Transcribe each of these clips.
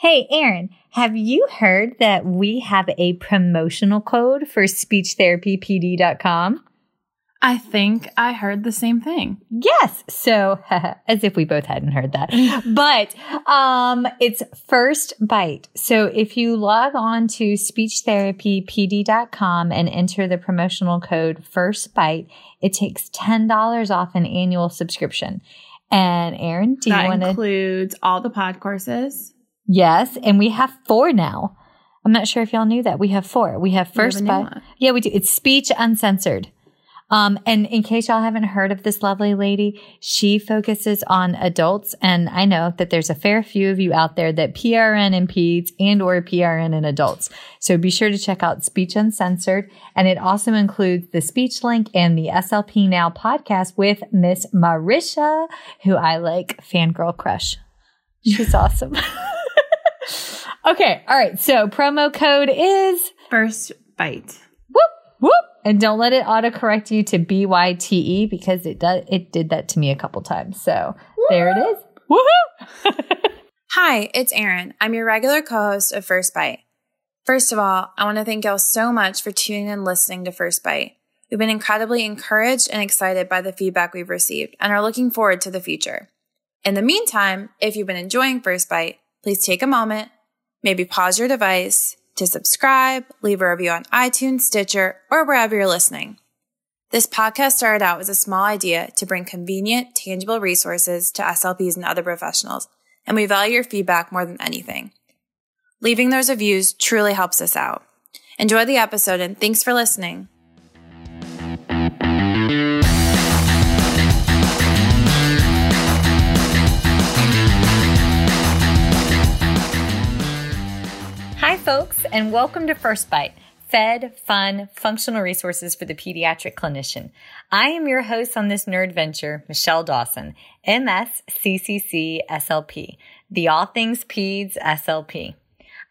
Hey, Erin, have you heard that we have a promotional code for speechtherapypd.com? I think I heard the same thing. Yes. So, as if we both hadn't heard that. but um, it's First Bite. So, if you log on to speechtherapypd.com and enter the promotional code First Bite, it takes $10 off an annual subscription. And Erin, do that you want to includes all the pod courses? Yes, and we have four now. I'm not sure if y'all knew that. We have four. We have first by one. Yeah, we do. It's speech uncensored. Um, and in case y'all haven't heard of this lovely lady, she focuses on adults. And I know that there's a fair few of you out there that PRN in peds and or PRN in adults. So be sure to check out Speech Uncensored. And it also includes the speech link and the SLP Now podcast with Miss Marisha, who I like fangirl crush. She's awesome. okay. All right. So promo code is First bite. whoop whoop, and don't let it autocorrect you to B Y T E because it does. It did that to me a couple times. So there it is. Woohoo! Hi, it's Erin. I'm your regular co host of First Bite. First of all, I want to thank y'all so much for tuning in and listening to First Bite. We've been incredibly encouraged and excited by the feedback we've received and are looking forward to the future. In the meantime, if you've been enjoying First Bite, please take a moment, maybe pause your device to subscribe, leave a review on iTunes, Stitcher, or wherever you're listening. This podcast started out as a small idea to bring convenient, tangible resources to SLPs and other professionals, and we value your feedback more than anything. Leaving those reviews truly helps us out. Enjoy the episode and thanks for listening. Folks, and welcome to First Bite. Fed, fun, functional resources for the pediatric clinician. I am your host on this nerd venture, Michelle Dawson, MS CCC SLP, the All Things Peds SLP.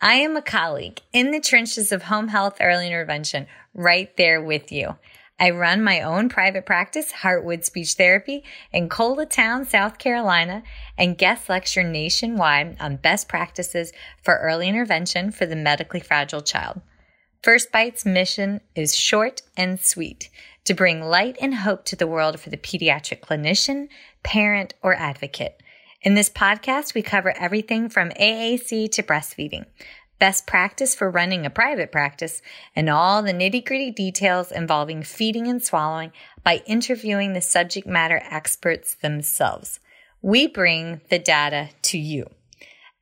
I am a colleague in the trenches of home health early intervention, right there with you. I run my own private practice, Heartwood Speech Therapy, in Coletown, South Carolina, and guest lecture nationwide on best practices for early intervention for the medically fragile child. First Bite's mission is short and sweet to bring light and hope to the world for the pediatric clinician, parent, or advocate. In this podcast, we cover everything from AAC to breastfeeding, best practice for running a private practice, and all the nitty gritty details involving feeding and swallowing by interviewing the subject matter experts themselves. We bring the data to you.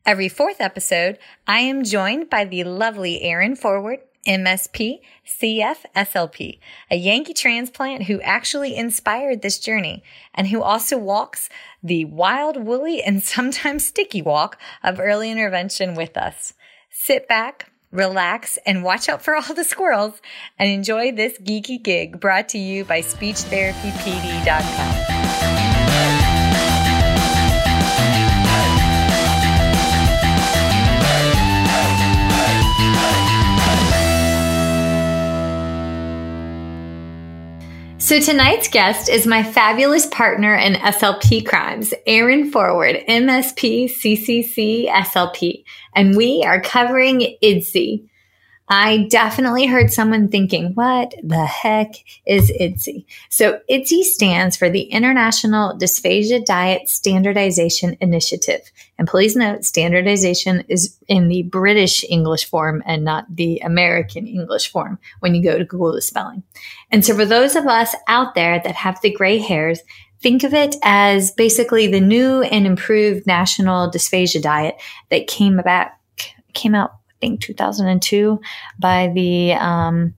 Every fourth episode, I am joined by the lovely Erin Forward, MSP, CF, SLP, a Yankee transplant who actually inspired this journey and who also walks the wild, woolly, and sometimes sticky walk of early intervention with us. Sit back, relax, and watch out for all the squirrels and enjoy this geeky gig brought to you by SpeechTherapyPD.com. So tonight's guest is my fabulous partner in SLP crimes, Erin Forward, MSP CCC SLP, and we are covering IDDSI. I definitely heard someone thinking, what the heck is IDDSI? So IDDSI stands for the International Dysphagia Diet Standardization Initiative. And please note, standardization is in the British English form and not the American English form when you go to Google the spelling. And so for those of us out there that have the gray hairs, think of it as basically the new and improved national dysphagia diet that came about, came out, think 2002 by the, um,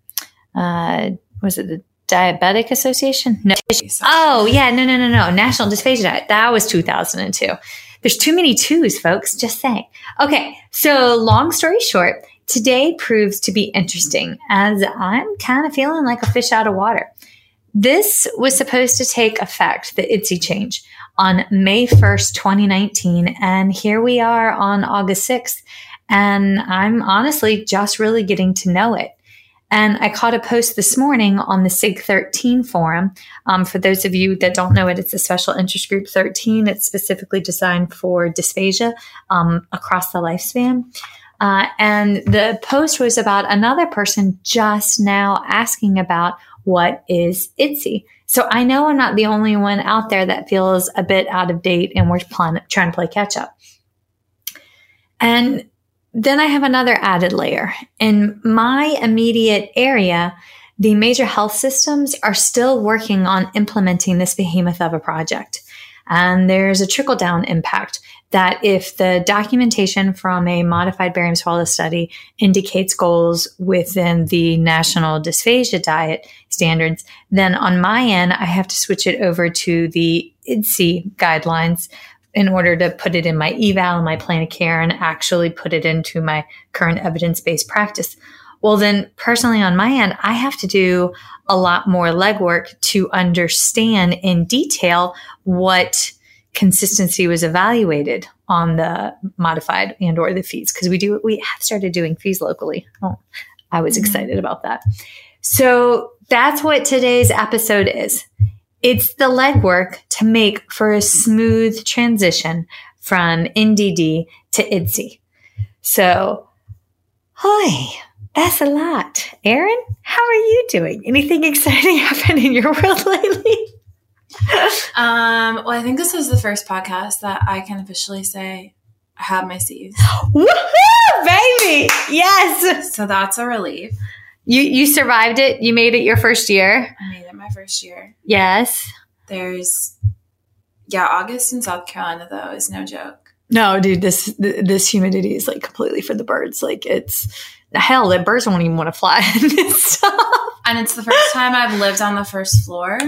uh, was it the Diabetic Association? No. Oh, yeah. No, no, no, no. National Dysphagia Diet. That was 2002. There's too many twos, folks. Just saying. Okay. So long story short, today proves to be interesting as I'm kind of feeling like a fish out of water. This was supposed to take effect, the IDDSI change, on May 1st, 2019. And here we are on August 6th. And I'm honestly just really getting to know it. And I caught a post this morning on the SIG 13 forum. Um, for those of you that don't know it, it's a special interest group 13. It's specifically designed for dysphagia um, across the lifespan. Uh, and the post was about another person just now asking about what is IDDSI. So I know I'm not the only one out there that feels a bit out of date and we're plan- trying to play catch up. And then I have another added layer. In my immediate area, the major health systems are still working on implementing this behemoth of a project. And there's a trickle down impact that if the documentation from a modified barium swallow study indicates goals within the national dysphagia diet standards, then on my end, I have to switch it over to the IDDSI guidelines in order to put it in my eval and my plan of care and actually put it into my current evidence based practice. Well, then personally on my end, I have to do a lot more legwork to understand in detail what consistency was evaluated on the modified and or the FEES because we do we have started doing FEES locally. Oh, I was mm-hmm. excited about that. So that's what today's episode is. It's the legwork to make for a smooth transition from NDD to IDDSI. So, hi, that's a lot. Erin, how are you doing? Anything exciting happen in your world lately? um, well, I think this is the first podcast that I can officially say I have my C's. Woohoo, baby! Yes. So that's a relief. You you survived it. You made it your first year. I made it my first year. Yes. There's yeah, August in South Carolina though is no joke. No, dude, this this humidity is like completely for the birds. Like it's hell, the birds won't even want to fly And it's the first time I've lived on the first floor.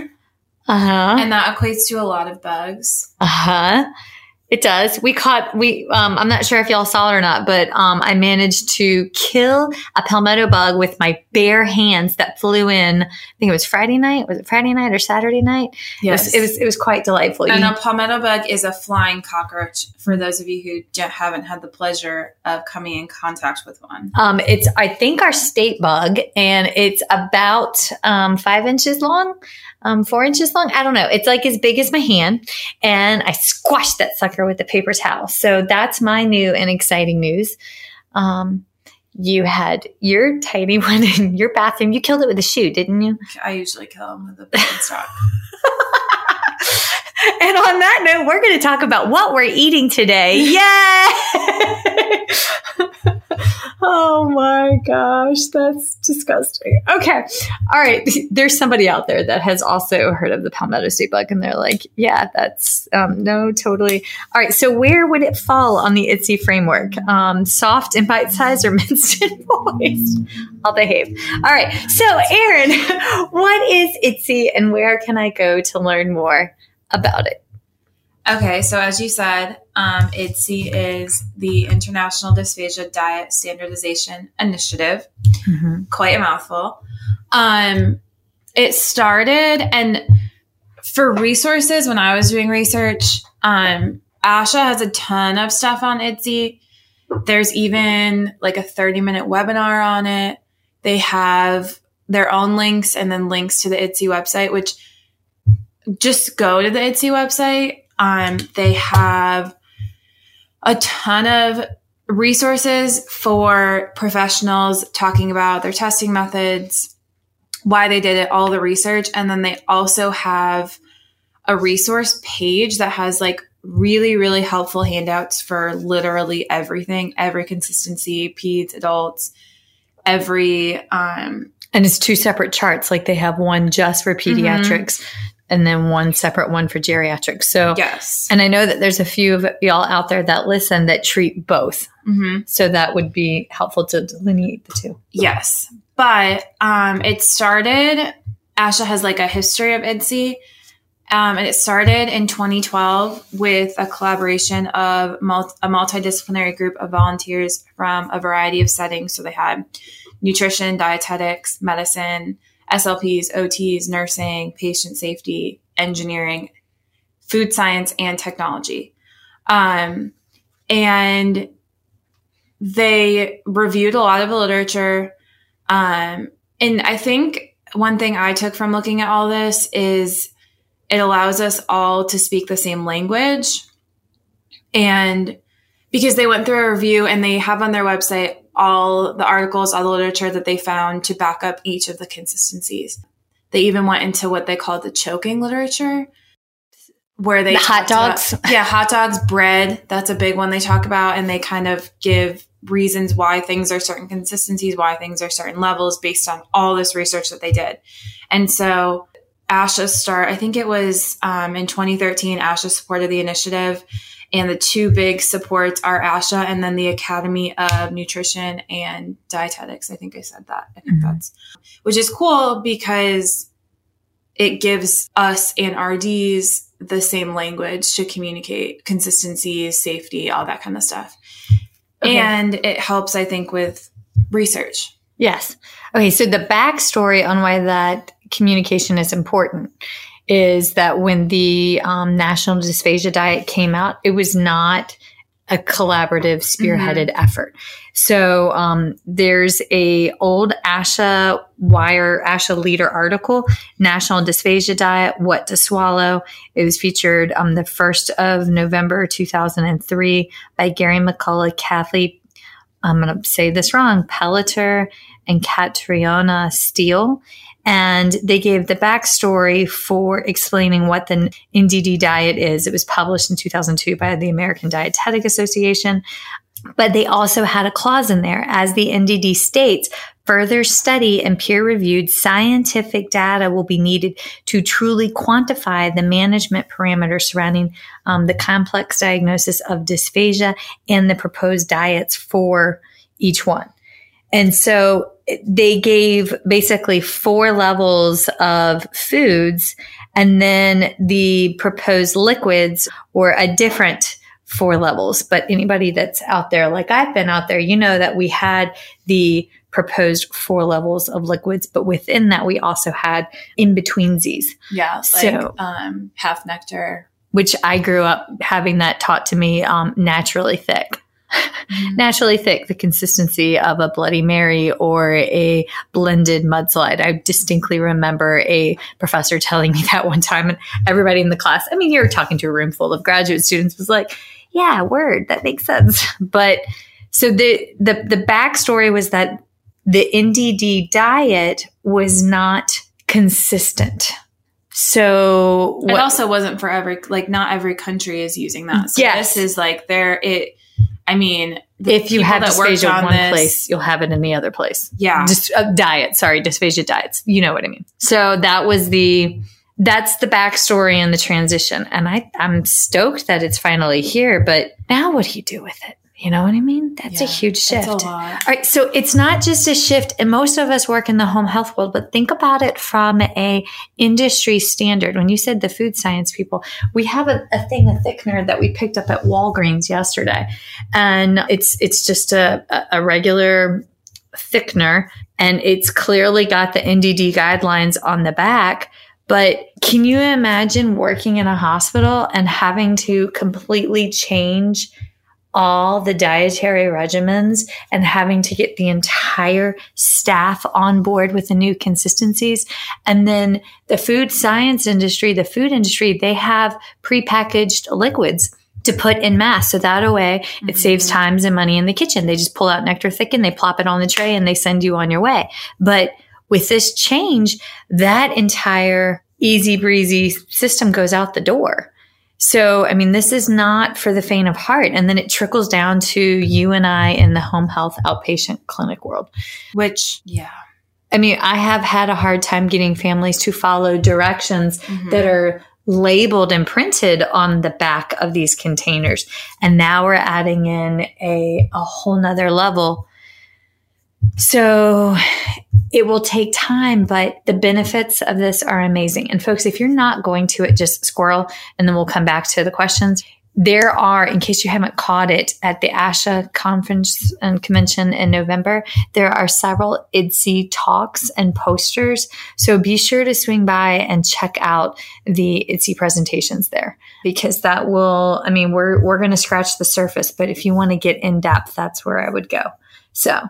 Uh-huh. And that equates to a lot of bugs. Uh-huh. It does. We caught we um I'm not sure if y'all saw it or not, but um I managed to kill a palmetto bug with my bare hands that flew in. I think it was Friday night. Was it Friday night or Saturday night? Yes. It was it was, it was quite delightful. And you, a palmetto bug is a flying cockroach for those of you who haven't had the pleasure of coming in contact with one. Um it's I think our state bug and it's about um five inches long um, four inches long. I don't know. It's like as big as my hand. And I squashed that sucker with a paper towel. So that's my new and exciting news. Um, you had your tiny one in your bathroom. You killed it with a shoe, didn't you? I usually kill them with a Birkenstock. and on that note, we're going to talk about what we're eating today. Yay! Oh my gosh, that's disgusting. Okay. All right. There's somebody out there that has also heard of the palmetto state bug and they're like, yeah, that's um, no, totally. All right. So where would it fall on the IDDSI framework? Um, soft and bite sized or minced and moist? I'll behave. All right. So Erin, what is IDDSI and where can I go to learn more about it? Okay, so as you said, um, is the International Dysphagia Diet Standardization Initiative. Mm-hmm. Quite a mouthful. Um, it started, and for resources, when I was doing research, um, ASHA has a ton of stuff on IDDSI. There's even like a 30 minute webinar on it. They have their own links and then links to the IDDSI website, which just go to the IDDSI website um, they have a ton of resources for professionals talking about their testing methods, why they did it, all the research. And then they also have a resource page that has like really, really helpful handouts for literally everything, every consistency, peds, adults, every, um, and it's two separate charts. Like they have one just for mm-hmm. pediatrics, mm-hmm and then one separate one for geriatrics. So, yes. And I know that there's a few of y'all out there that listen that treat both. Mm-hmm. So that would be helpful to delineate the two. Yes. But um, it started, ASHA has like a history of IDDSI. Um, and it started in 2012 with a collaboration of multi- a multidisciplinary group of volunteers from a variety of settings. So they had nutrition, dietetics, medicine, SLPs, OTs, nursing, patient safety, engineering, food science, and technology. Um, and they reviewed a lot of the literature. Um, And I think one thing I took from looking at all this is it allows us all to speak the same language. And because they went through a review and they have on their website all the articles, all the literature that they found to back up each of the consistencies. They even went into what they called the choking literature, where they the hot dogs. About, yeah, hot dogs, bread. That's a big one they talk about, and they kind of give reasons why things are certain consistencies, why things are certain levels based on all this research that they did. And so ASHA start, I think it was um, in 2013, ASHA supported the initiative. And the two big supports are ASHA and then the Academy of Nutrition and Dietetics. I think I said that. I think mm-hmm. that's, which is cool because it gives us and RDs the same language to communicate consistency, safety, all that kind of stuff. Okay. And it helps, I think, with research. Yes. Okay. So the backstory on why that communication is important is that when the um, National Dysphagia Diet came out, it was not a collaborative spearheaded mm-hmm. effort. So um, there's a old ASHA Wire ASHA Leader article, National Dysphagia Diet: What to Swallow. It was featured on um, the first of November 2003 by Gary McCullough, Cathy. I'm going to say this wrong. Pelletier and Catriona Steele. And they gave the backstory for explaining what the NDD diet is. It was published in 2002 by the American Dietetic Association. But they also had a clause in there, as the NDD states, further study and peer reviewed scientific data will be needed to truly quantify the management parameters surrounding um, the complex diagnosis of dysphagia and the proposed diets for each one. And so they gave basically four levels of foods and then the proposed liquids were a different four levels. But anybody that's out there, like I've been out there, you know that we had the proposed four levels of liquids, but within that, we also had in betweensies. Yeah. Like, so, um, half nectar, which I grew up having that taught to me, um, naturally thick. Mm-hmm. naturally thick, the consistency of a Bloody Mary or a blended mudslide. I distinctly remember a professor telling me that one time, and everybody in the class, I mean, you're talking to a room full of graduate students, was like, yeah, word, that makes sense. But so the, the, the backstory was that the NDD diet was not consistent. So what, it also wasn't for every like not every country is using that. So yes. this is like there it I mean, if you have dysphagia in one this, place, you'll have it in the other place. Yeah. Just uh, diet, sorry, dysphagia diets. You know what I mean. So that was the that's the backstory and the transition. And I, I'm stoked that it's finally here, but now what do you do with it? You know what I mean? That's yeah, a huge shift. A All right. So it's not just a shift and most of us work in the home health world, but think about it from a industry standard. When you said the food science people, we have a, a thing, a thickener that we picked up at Walgreens yesterday. And it's, it's just a, a regular thickener and it's clearly got the NDD guidelines on the back. But can you imagine working in a hospital and having to completely change all the dietary regimens and having to get the entire staff on board with the new consistencies. And then the food science industry, the food industry, they have prepackaged liquids to put in mass. So that way mm-hmm. it saves times and money in the kitchen. They just pull out nectar thicken, they plop it on the tray and they send you on your way. But with this change, that entire easy breezy system goes out the door. So, I mean, this is not for the faint of heart. And then it trickles down to you and I in the home health outpatient clinic world, which, yeah. I mean, I have had a hard time getting families to follow directions mm-hmm. that are labeled and printed on the back of these containers. And now we're adding in a, a whole nother level. So it will take time, but the benefits of this are amazing. And folks, if you're not going to it, just squirrel and then we'll come back to the questions. There are, in case you haven't caught it, at the ASHA conference and convention in November, there are several IDDSI talks and posters. So be sure to swing by and check out the IDDSI presentations there because that will, I mean, we're, we're going to scratch the surface, but if you want to get in depth, that's where I would go. So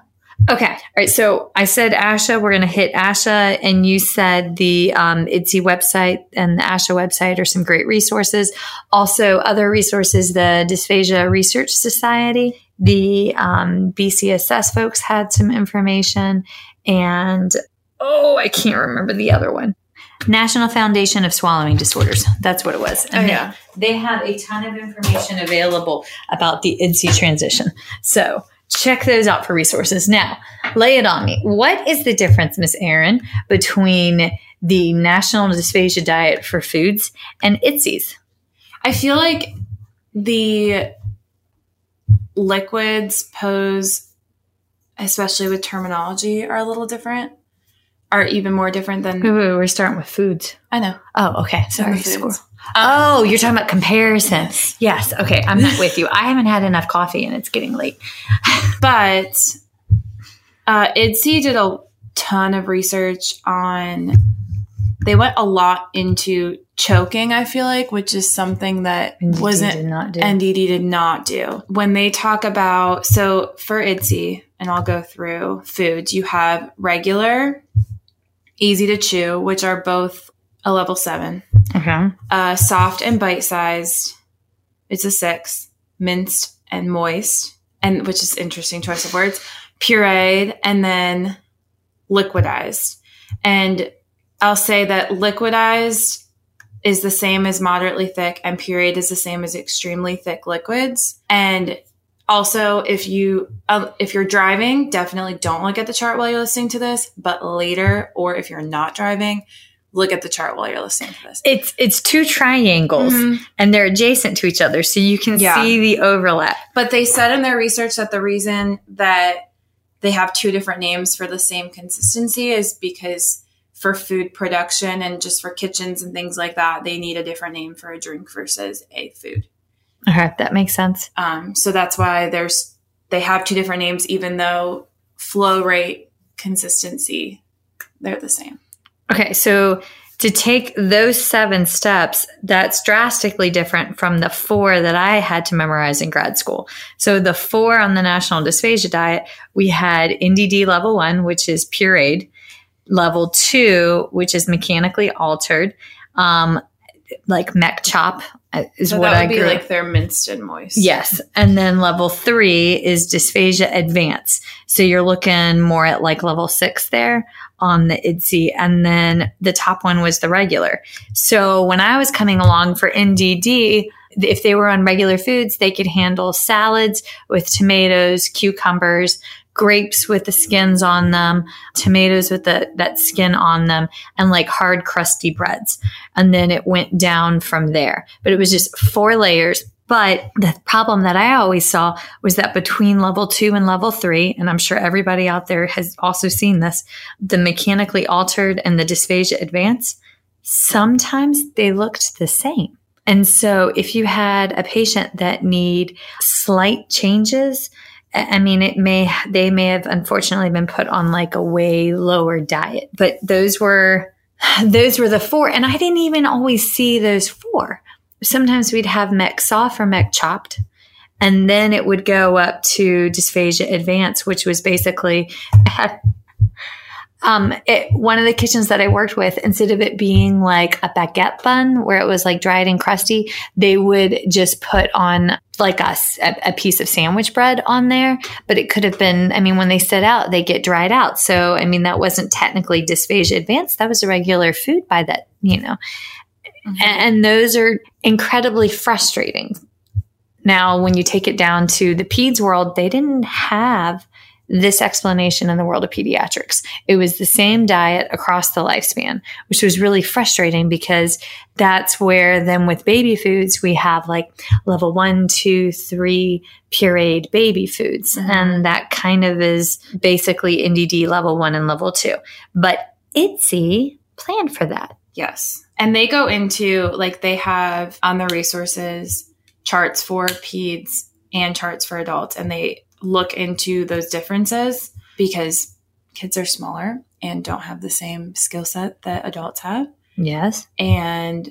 Okay. All right. So I said ASHA. We're going to hit ASHA, and you said the um, website and the ASHA website are some great resources. Also, other resources: the Dysphagia Research Society, the um, BCSS folks had some information, and oh, I can't remember the other one. National Foundation of Swallowing Disorders. That's what it was. Oh, yeah. They, they have a ton of information available about the IDDSI transition. So check those out for resources. Now, lay it on me. What is the difference, Miss Erin, between the National Dysphagia Diet for Foods and IDDSI's? I feel like the liquids pose, especially with terminology, are a little different, are even more different than. Wait, wait, we're starting with foods. I know. Oh, okay. Sorry. Score. Oh, you're talking about comparison. Yes. Okay. I'm not with you. I haven't had enough coffee and it's getting late. But uh, did a ton of research on. They went a lot into choking. I feel like, which is something that NDD wasn't did not do. NDD did not do. When they talk about so for IDDSI, and I'll go through foods. You have regular, easy to chew, which are both a level seven. Okay. Uh, soft and bite sized, it's a six. Minced and moist, and which is interesting choice of words. Pureed and then liquidized. And I'll say that liquidized is the same as moderately thick, and pureed is the same as extremely thick liquids. And also, if you um, if you're driving, definitely don't look at the chart while you're listening to this. But later, or if you're not driving, look at the chart while you're listening to this. It's it's two triangles Mhm. and they're adjacent to each other, so you can Yeah. see the overlap. But they said in their research that the reason that they have two different names for the same consistency is because for food production and just for kitchens and things like that, they need a different name for a drink versus a food. Okay, that makes sense. Um, so that's why there's they have two different names, even though flow rate, consistency, they're the same. Okay, so to take those seven steps, that's drastically different from the four that I had to memorize in grad school. So the four on the National Dysphagia Diet, we had NDD level one, which is pureed, level two, which is mechanically altered, um, like mech chop uh, is So what that I would be grew. like they're minced and moist. Yes. And then level three is dysphagia advanced. So you're looking more at like level six there on the IDDSI. And then the top one was the regular. So when I was coming along for NDD, if they were on regular foods, they could handle salads with tomatoes, cucumbers, grapes with the skins on them, tomatoes with the, that skin on them, and like hard crusty breads. And then it went down from there. But it was just four layers. But the problem that I always saw was that between level two and level three, and I'm sure everybody out there has also seen this, the mechanically altered and the dysphagia advanced, sometimes they looked the same. And so if you had a patient that need slight changes, I mean, it may, they may have unfortunately been put on like a way lower diet, but those were, those were the four. And I didn't even always see those four. Sometimes we'd have mech soft or mech chopped. And then it would go up to dysphagia advanced, which was basically um, it, one of the kitchens that I worked with, instead of it being like a baguette bun where it was like dried and crusty, they would just put on like us a, a piece of sandwich bread on there. But it could have been, I mean, when they sit out, they get dried out. So, I mean, that wasn't technically dysphagia advanced. That was a regular food by that, you know. A- And those are incredibly frustrating. Now, when you take it down to the peds world, they didn't have this explanation in the world of pediatrics. It was the same diet across the lifespan, which was really frustrating because that's where then with baby foods, we have like level one, two, three pureed baby foods. Mhm. And that kind of is basically NDD level one and level two. But IDDSI planned for that. Yes. And they go into like they have on the resources charts for peds and charts for adults and they look into those differences because kids are smaller and don't have the same skill set that adults have Yes. and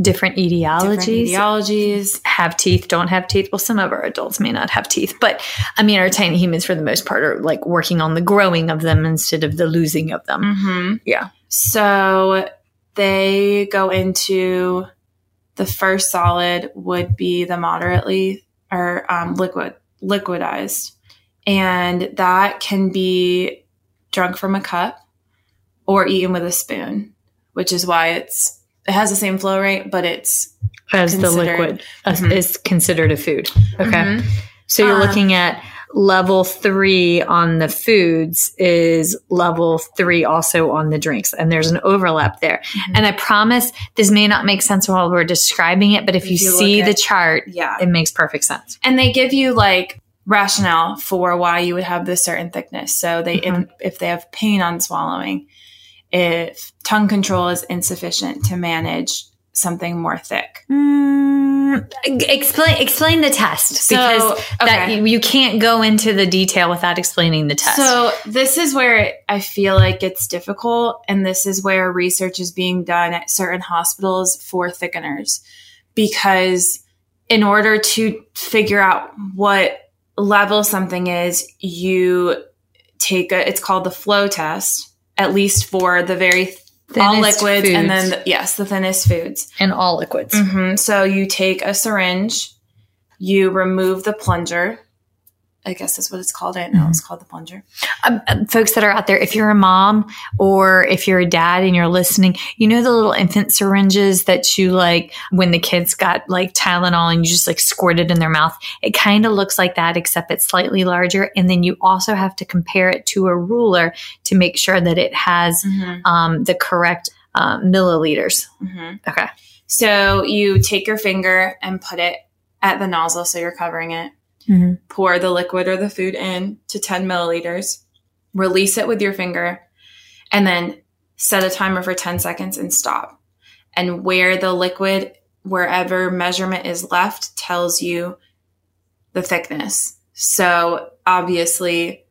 different etiologies. different etiologies. have teeth, don't have teeth. Well, some of our adults may not have teeth, but I mean, our tiny humans, for the most part, are like working on the growing of them instead of the losing of them. Mm-hmm. Yeah. So they go into the first solid would be the moderately or um, liquid liquidized, and that can be drunk from a cup or eaten with a spoon, which is why it's it has the same flow rate, but it's As the liquid uh, Mhm. is considered a food. Okay. Mhm. So you're Um, looking at level three on the foods is level three also on the drinks. And there's an overlap there. Mhm. And I promise this may not make sense while we're describing it, but if, If you, you see the chart, yeah. it makes perfect sense. and they give you like rationale for why you would have this certain thickness. So they if, Mhm. if they have pain on swallowing, if tongue control is insufficient to manage something more thick. Mm, explain explain the test So, because that you, you can't go into the detail without explaining the test. So this is where I feel like it's difficult, and this is where research is being done at certain hospitals for thickeners, because in order to figure out what level something is, you take a. It's called the flow test, at least for the very all liquids, and then the, yes, the thinnest foods. and all liquids. hmm So you take a syringe, you remove the plunger. I guess that's what it's called. I know it was called the plunger. um, um, folks that are out there, if you're a mom or if you're a dad and you're listening, you know the little infant syringes that you like when the kids got like Tylenol and you just like squirt it in their mouth. It kind of looks like that, except it's slightly larger. And then you also have to compare it to a ruler to make sure that it has um, the correct um, milliliters. hmm Okay. So you take your finger and put it at the nozzle, so you're covering it. Mhm. Pour the liquid or the food in to 10 milliliters. Release it with your finger, and then set a timer for 10 seconds and stop. And where the liquid, wherever measurement is left, tells you the thickness. So obviously,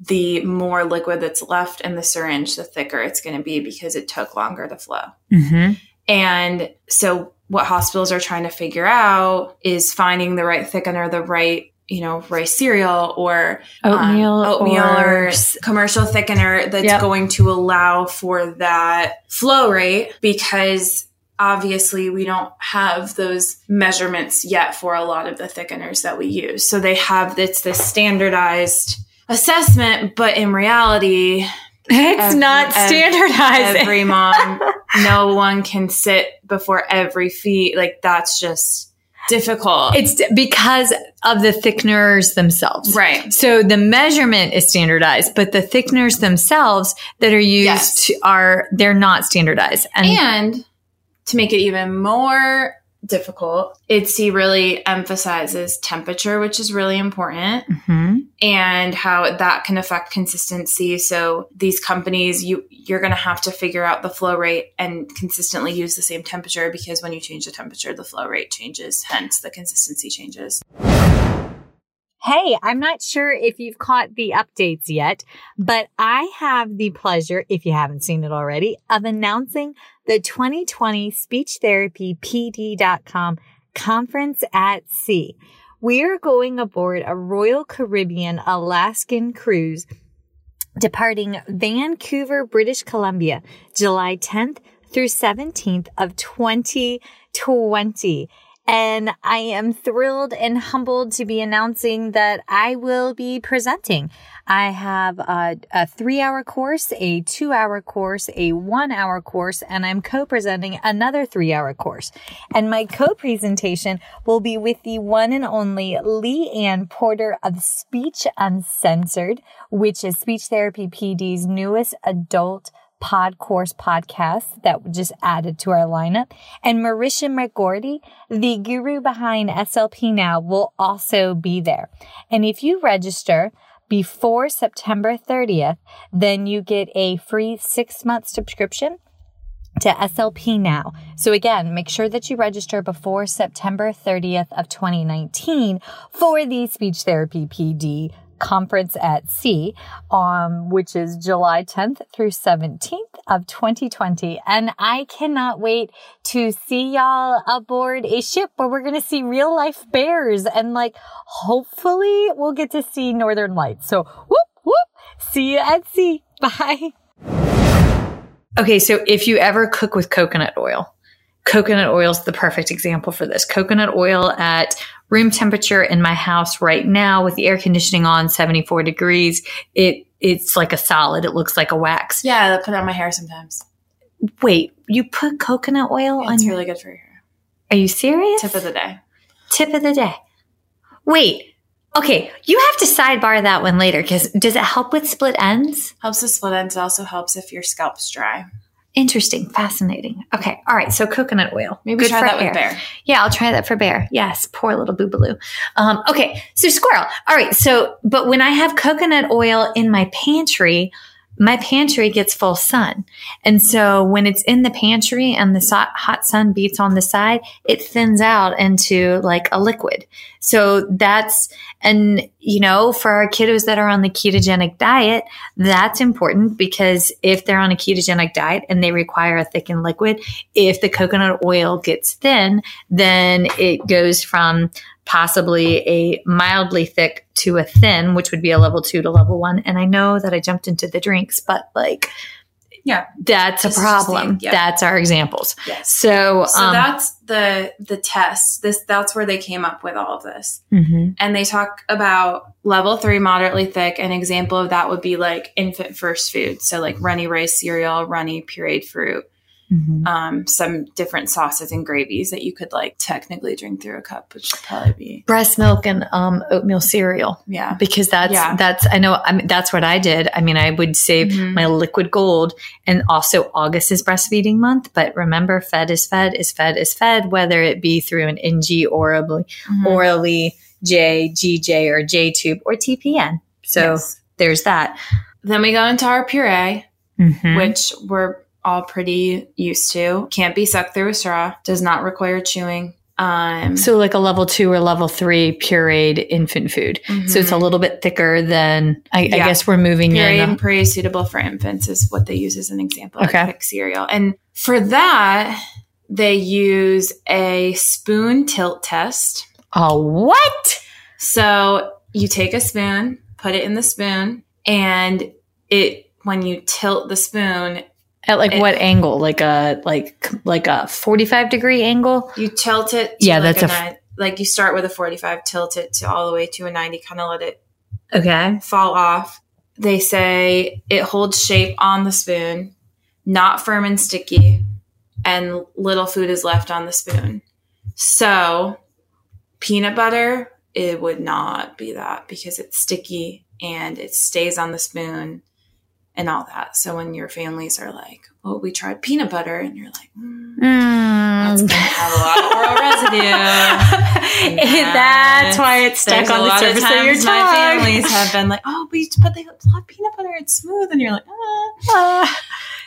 the more liquid that's left in the syringe, the thicker it's going to be because it took longer to flow. Mm-hmm. And so what hospitals are trying to figure out is finding the right thickener, the right, you know, rice cereal or um, Oatmeal, oatmeal or, or commercial thickener that's Yep. going to allow for that flow rate because obviously we don't have those measurements yet for a lot of the thickeners that we use. So they have it's this standardized assessment, but in reality, It's Every- not standardized. every mom no one can sit before every feed like that's just difficult it's because of the thickeners themselves. right So the measurement is standardized, but the thickeners themselves that are used Yes. to- are they're not standardized. And, and to make it even more difficult. IDDSI really emphasizes temperature which is really important Mhm. and how that can affect consistency. So these companies you you're going to have to figure out the flow rate and consistently use the same temperature because when you change the temperature the flow rate changes hence the consistency changes Hey, I'm not sure if you've caught the updates yet, but I have the pleasure, if you haven't seen it already, of announcing the 2020 Speech Therapy SpeechTherapyPD.com conference at sea. We are going aboard a Royal Caribbean Alaskan cruise departing Vancouver, British Columbia, July 10th through 17th of 2020. And I am thrilled and humbled to be announcing that I will be presenting. I have a, a three hour course, a two hour course, a one hour course, and I'm co-presenting another three hour course. And my co-presentation will be with the one and only Lee Ann Porter of Speech Uncensored, which is Speech Therapy PD's newest adult pod course podcast that just added to our lineup. And Marisha McGordy, the guru behind SLP Now, will also be there. And if you register before September 30th, then you get a free six month subscription to SLP now. So again, make sure that you register before September 30th of 2019 for the Speech Therapy PD conference at sea, um, which is July 10th through 17th of 2020. And I cannot wait to see y'all aboard a ship where we're going to see real life bears and like, hopefully we'll get to see Northern Lights. So whoop, whoop, see you at sea. Bye. Okay. So if you ever cook with coconut oil, coconut oil is the perfect example for this. Coconut oil at room temperature in my house right now with the air conditioning on 74 degrees. It, it's like a solid. It looks like a wax. Yeah, I put it on my hair sometimes. Wait, you put coconut oil Yeah, on it's your, really good for your hair. are you serious? Tip of the day. Tip of the day. Wait, okay. You have to sidebar that one later because does it help with split ends? Helps with split ends. It also helps if your scalp's dry. Interesting, fascinating. Okay, all right. So coconut oil, Maybe Good try that hair. with bear. Yeah, I'll try that for bear. Yes, poor little boobaloo. Um, okay, so squirrel. All right, so but when I have coconut oil in my pantry, my pantry gets full sun, and so when it's in the pantry and the hot sun beats on the side, it thins out into like a liquid. So that's and you know for our kiddos that are on the ketogenic diet, that's important because if they're on a ketogenic diet and they require a thickened liquid, if the coconut oil gets thin, then it goes from possibly a mildly thick to a thin, which would be a level two to level one. And I know that I jumped into the drinks, but like, Yeah. that's a This is just the- problem. yeah. That's our examples. Yes. So, So um, that's the the test. This that's where they came up with all of this. mhm. And they talk about level three moderately thick. An example of that would be like infant first food. So like runny rice cereal, runny pureed fruit, Mhm. um, some different sauces and gravies that you could like technically drink through a cup, which would probably be breast milk and um, oatmeal cereal. yeah. because that's Yeah. that's I know I mean, that's what I did. I mean, I would save Mhm. my liquid gold, and also August is breastfeeding month. But remember, fed is fed is fed is fed, whether it be through an NG orally, Mhm. orally J, GJ, or J tube or TPN. So Yes. there's that. then we go into our puree, Mhm. which we're all pretty used to. Can't be sucked through a straw. Does not require chewing. Um, so like a level two or level three pureed infant food. So it's a mhm. little bit thicker than I, I guess we're moving Puree in. and suitable for infants is what they use as an example of Okay. thick cereal. And for that, they use a spoon tilt test. Oh, what? So you take a spoon, put it in the spoon, and it when you tilt the spoon, At like It- what angle? Like a like like a forty five degree angle? you tilt it. To Yeah, like that's a, a f- ni- like you start with a forty-five, tilt it to all the way to a ninety, kind of let it Okay. fall off. They say it holds shape on the spoon, not firm and sticky, and little food is left on the spoon. So, peanut butter, it would not be that because it's sticky and it stays on the spoon and all that. So, when your families are like, oh, we tried peanut butter, and you're like, mm, that's to have a lot of oral residue. That's why it's stuck on the surface of of, your tongue. my families have been like, oh, but, but they love peanut butter. It's smooth. And you're like, ah. Ah.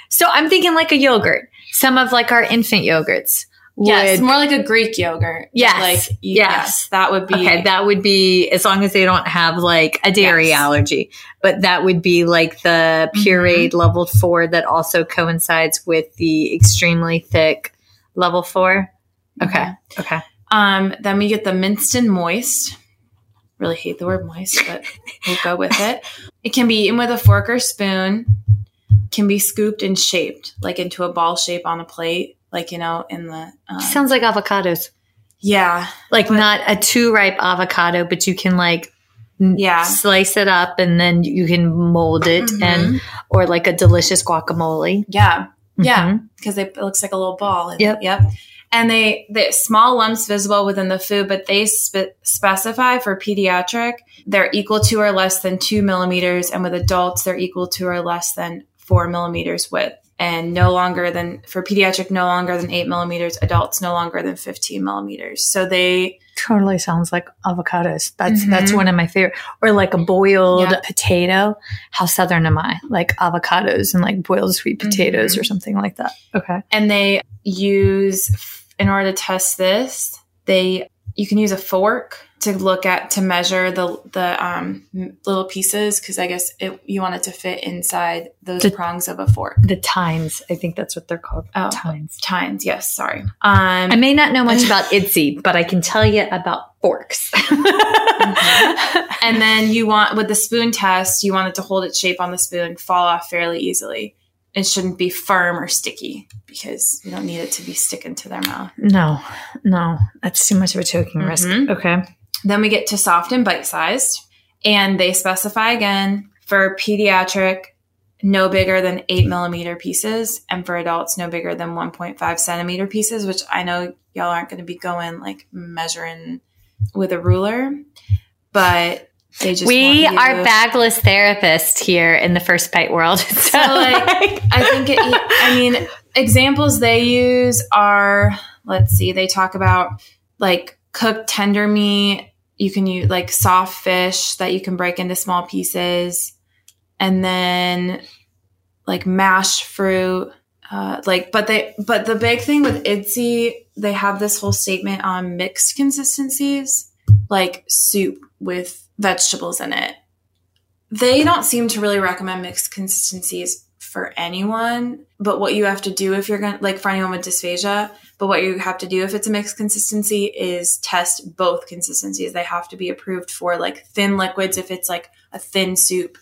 so I'm thinking like a yogurt. Some of like our infant yogurts. Yes, would- more like a Greek yogurt. Yes, Like, you- yes. that would be. Okay, that would be as long as they don't have like a dairy Yes. allergy. But that would be like the pureed level four that also coincides with the extremely thick level four. Okay. Okay. Um, then we get the minced and moist. Really hate the word moist, but we'll go with it. It can be eaten with a fork or spoon. Can be scooped and shaped, like into a ball shape on a plate, like you know, in the. Um, Sounds like avocados. yeah, Like not a too ripe avocado, but you can like Yeah. slice it up and then you can mold it Mhm. and or like a delicious guacamole. yeah. Yeah, Mhm. because it looks like a little ball. Yep. Yep. And they the small lumps visible within the food, but they spe- specify for pediatric they're equal to or less than two millimeters, and with adults they're equal to or less than four millimeters width, and no longer than for pediatric no longer than eight millimeters, adults no longer than fifteen millimeters. So they Totally sounds like avocados. That's that's Mhm. one of my favorite. Or like a boiled Yeah. potato. How southern am I? Like avocados and like boiled sweet potatoes Mhm. or something like that. Okay. and they use in order to test this they you can use a fork to look at to measure the the um, little pieces because I guess it, you want it to fit inside those The- prongs of a fork. The tines, I think that's what they're called. Oh. Tines. Tines, yes. Sorry. Um, I may not know much about IDDSI, but I can tell you about forks. and then you want with the spoon test, you want it to hold its shape on the spoon, fall off fairly easily. It shouldn't be firm or sticky because you don't need it to be sticking to their mouth. no, no, that's too much of a choking risk. Mhm. Okay. Then we get to soft and bite sized, and they specify again for pediatric, no bigger than eight millimeter pieces, and for adults, no bigger than 1.5 centimeter pieces, which I know y'all aren't going to be going like measuring with a ruler, but they just we are bagless therapists here in the first bite world. So, like, I think it, I mean, examples they use are, let's see, they talk about like cooked tender meat. You can use like soft fish that you can break into small pieces. And then like mashed fruit. Uh, like, but they, but the big thing with IDDSI, they have this whole statement on mixed consistencies, like soup with vegetables in it they don't seem to really recommend mixed consistencies for anyone but what you have to do if you're going to like for anyone with dysphagia but what you have to do if it's a mixed consistency is test both consistencies they have to be approved for like thin liquids if it's like a thin soup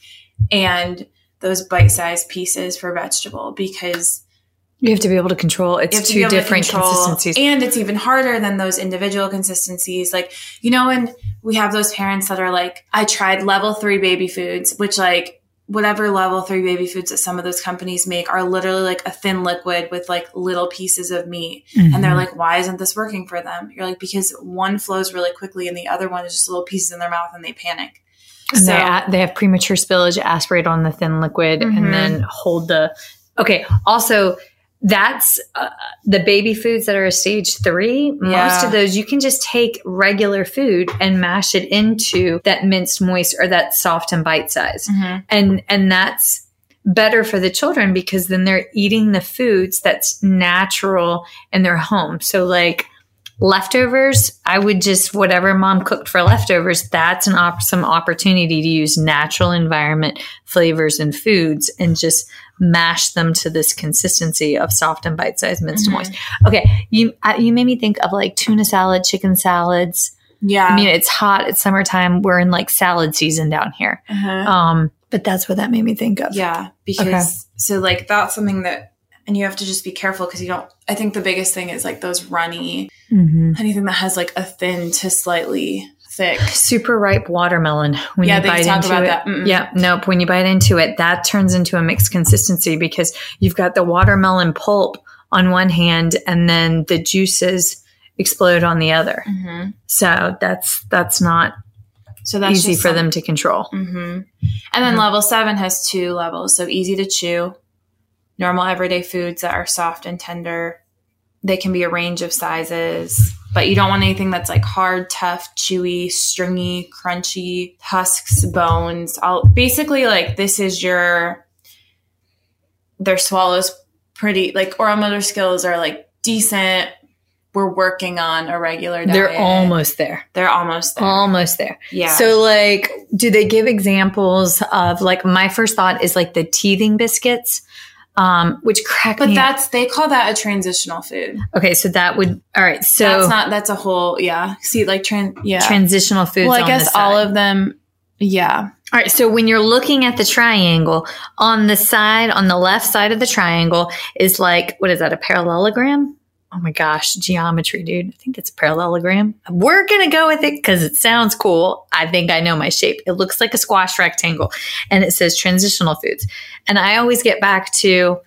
and those bite-sized pieces for vegetable because you have to be able to control. It's have to be two different consistencies. And it's even harder than those individual consistencies. Like, you know, when we have those parents that are like, I tried level three baby foods, which like whatever level three baby foods that some of those companies make are literally like a thin liquid with like little pieces of meat. And they're Mhm. like, why isn't this working for them? You're like, because one flows really quickly and the other one is just little pieces in their mouth and they panic. And So- they, they have premature spillage, aspirate on the thin liquid, Mhm. and then hold the. Okay. Also, that's uh, the baby foods that are a stage three. Most of those you can just take regular food and mash it into that minced moist or that soft and bite size, and and that's better for the children because then they're eating the foods that's natural in their home. So like leftovers i would just whatever mom cooked for leftovers that's an op- some opportunity to use natural environment flavors and foods and just mash them to this consistency of soft and bite-sized minced Mhm. moist okay you uh, you made me think of like tuna salad chicken salads Yeah. i mean it's hot it's summertime we're in like salad season down here Uh-huh. um but that's what that made me think of Yeah, because so like that's something that, and you have to just be careful because you don't. I think the biggest thing is like those runny, hmm anything that has like a thin to slightly thick. super ripe watermelon when Yeah, you they bite talk into about it. that. Mm-mm. Yeah, nope. When you bite into it, that turns into a mixed consistency because you've got the watermelon pulp on one hand and then the juices explode on the other. Mm-hmm. So that's that's not So that's easy for some- them to control. Mm-hmm. And then Mhm. level seven has two levels. So easy to chew, normal everyday foods that are soft and tender. They can be a range of sizes, but you don't want anything that's like hard, tough, chewy, stringy, crunchy, husks, bones. I'll basically like this is your their swallows pretty like oral motor skills are like decent. We're working on a regular diet. They're almost there. they're almost there. Almost there. yeah. So like do they give examples of like my first thought is like the teething biscuits um which crack But me up. that's they call that a transitional food. Okay, so that would all right. So that's not that's a whole yeah. See like trans yeah. transitional foods. well, I guess all of them. Yeah. All right. So when you're looking at the triangle on the side, on the left side of the triangle is like, what is that? A parallelogram? Oh my gosh, geometry, dude. I think it's a parallelogram. We're going to go with it because it sounds cool. I think I know my shape. It looks like a squash rectangle and it says transitional foods. And I always get back to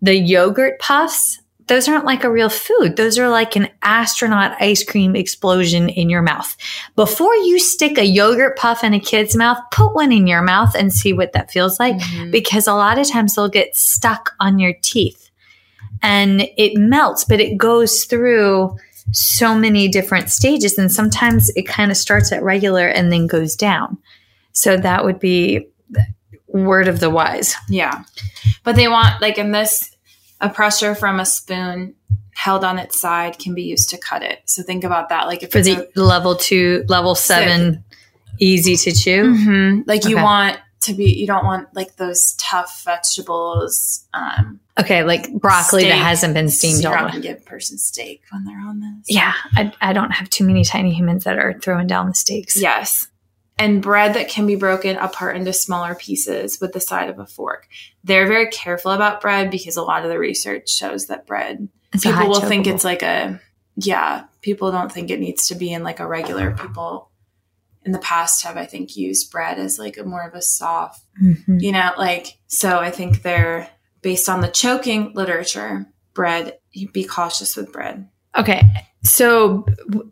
the yogurt puffs. Those aren't like a real food. Those are like an astronaut ice cream explosion in your mouth. Before you stick a yogurt puff in a kid's mouth, put one in your mouth and see what that feels like Mm-hmm. because a lot of times they'll get stuck on your teeth and it melts, but it goes through so many different stages. And sometimes it kind of starts at regular and then goes down. So that would be word of the wise. Yeah. But they want like in this a pressure from a spoon held on its side can be used to cut it. So think about that. Like if For it's the level two, level seven, easy to chew. Mhm. like you want to be, you don't want like those tough vegetables. Um, Okay, like broccoli that hasn't been steamed you're all not gonna give a person steak when they're on this. Yeah, I, I don't have too many tiny humans that are throwing down the steaks. Yes. And bread that can be broken apart into smaller pieces with the side of a fork. They're very careful about bread because a lot of the research shows that bread, It's people will think it's like a, yeah, people don't think it needs to be in like a regular. People in the past have, I think, used bread as like a more of a soft, Mhm. you know, like, so I think they're based on the choking literature, bread, you be cautious with bread. Okay. So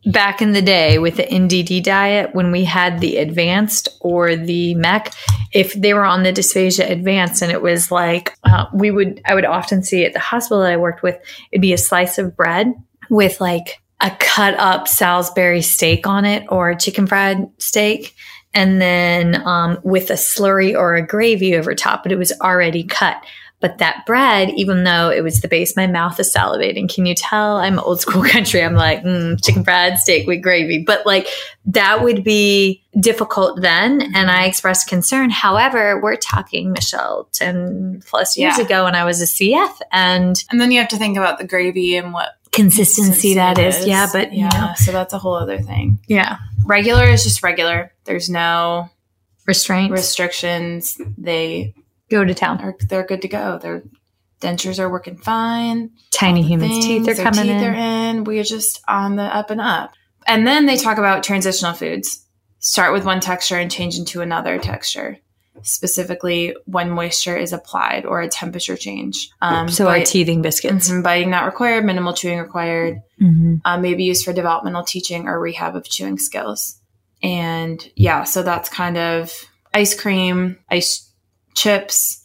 back in the day with the NDD diet, when we had the advanced or the MEC, if they were on the dysphagia advanced and it was like, uh, we would, I would often see at the hospital that I worked with, it'd be a slice of bread with like a cut up Salisbury steak on it or a chicken fried steak. And then um, with a slurry or a gravy over top, but it was already cut. But that bread, even though it was the base, my mouth is salivating. Can you tell I'm old school country? I'm like, mm, chicken fried steak with gravy. But like that would be difficult then. And I expressed concern. However, we're talking, Michelle, 10 plus years Yeah. ago when I was a CF and And then you have to think about the gravy and what consistency that is, is. Yeah. But yeah, you know, so that's a whole other thing. yeah. Regular is just regular. There's no restraint restrictions. They Go to town. are they're good to go. Their dentures are working fine. Tiny humans' Things, teeth are coming teeth in. are in. We're just on the up and up. And then they talk about transitional foods. Start with one texture and change into another texture. Specifically, when moisture is applied or a temperature change. Um, so our teething biscuits. Mhm, biting not required, minimal chewing required. Mhm. um, maybe used for developmental teaching or rehab of chewing skills. And yeah, so that's kind of ice cream, ice chips,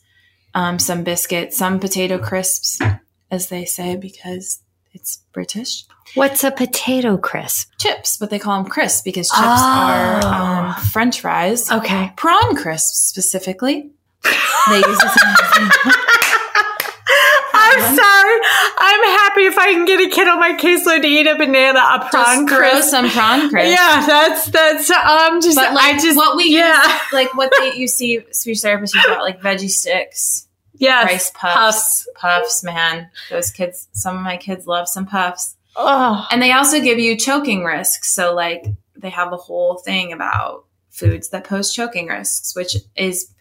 um, some biscuits, some potato crisps, as they say, because it's British. What's a potato crisp? Chips, but they call them crisps because chips Oh. are um, French fries. Okay. Prawn crisps specifically. They use this I'm sorry. I'm happy if I can get a kid on my caseload to eat a banana, a prawn Just throw crisp. some prawn crisps. Yeah, that's that's um just But like I just what we yeah. use, like what they you see speech therapists use about like veggie sticks, yes rice puffs, puffs, man. Those kids, some of my kids love some puffs. Oh, And they also give you choking risks. So, like, they have a whole thing about foods that pose choking risks, which is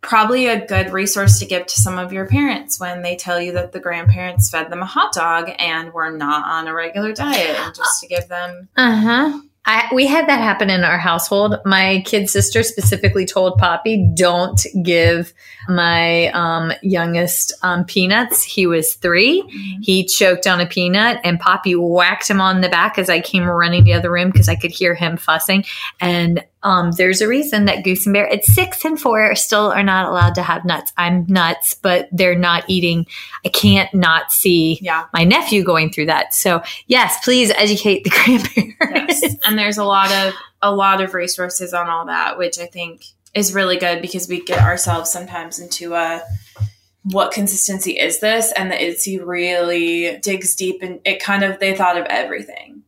probably a good resource to give to some of your parents when they tell you that the grandparents fed them a hot dog and were not on a regular diet, and just to give them. uh huh. I, we had that happen in our household. My kid sister specifically told Poppy, "Don't give my um, youngest um, peanuts." He was 3 He choked on a peanut, and Poppy whacked him on the back as I came running the other room because I could hear him fussing. And um, there's a reason that Goose and Bear at six and four still are not allowed to have nuts. I'm nuts, but they're not eating. I can't not see Yeah. my nephew going through that. So yes, please educate the grandparents. Yes. and there's a lot of a lot of resources on all that, which I think is really good because we get ourselves sometimes into a what consistency is this? And the IDDSI really digs deep and it kind of they thought of everything.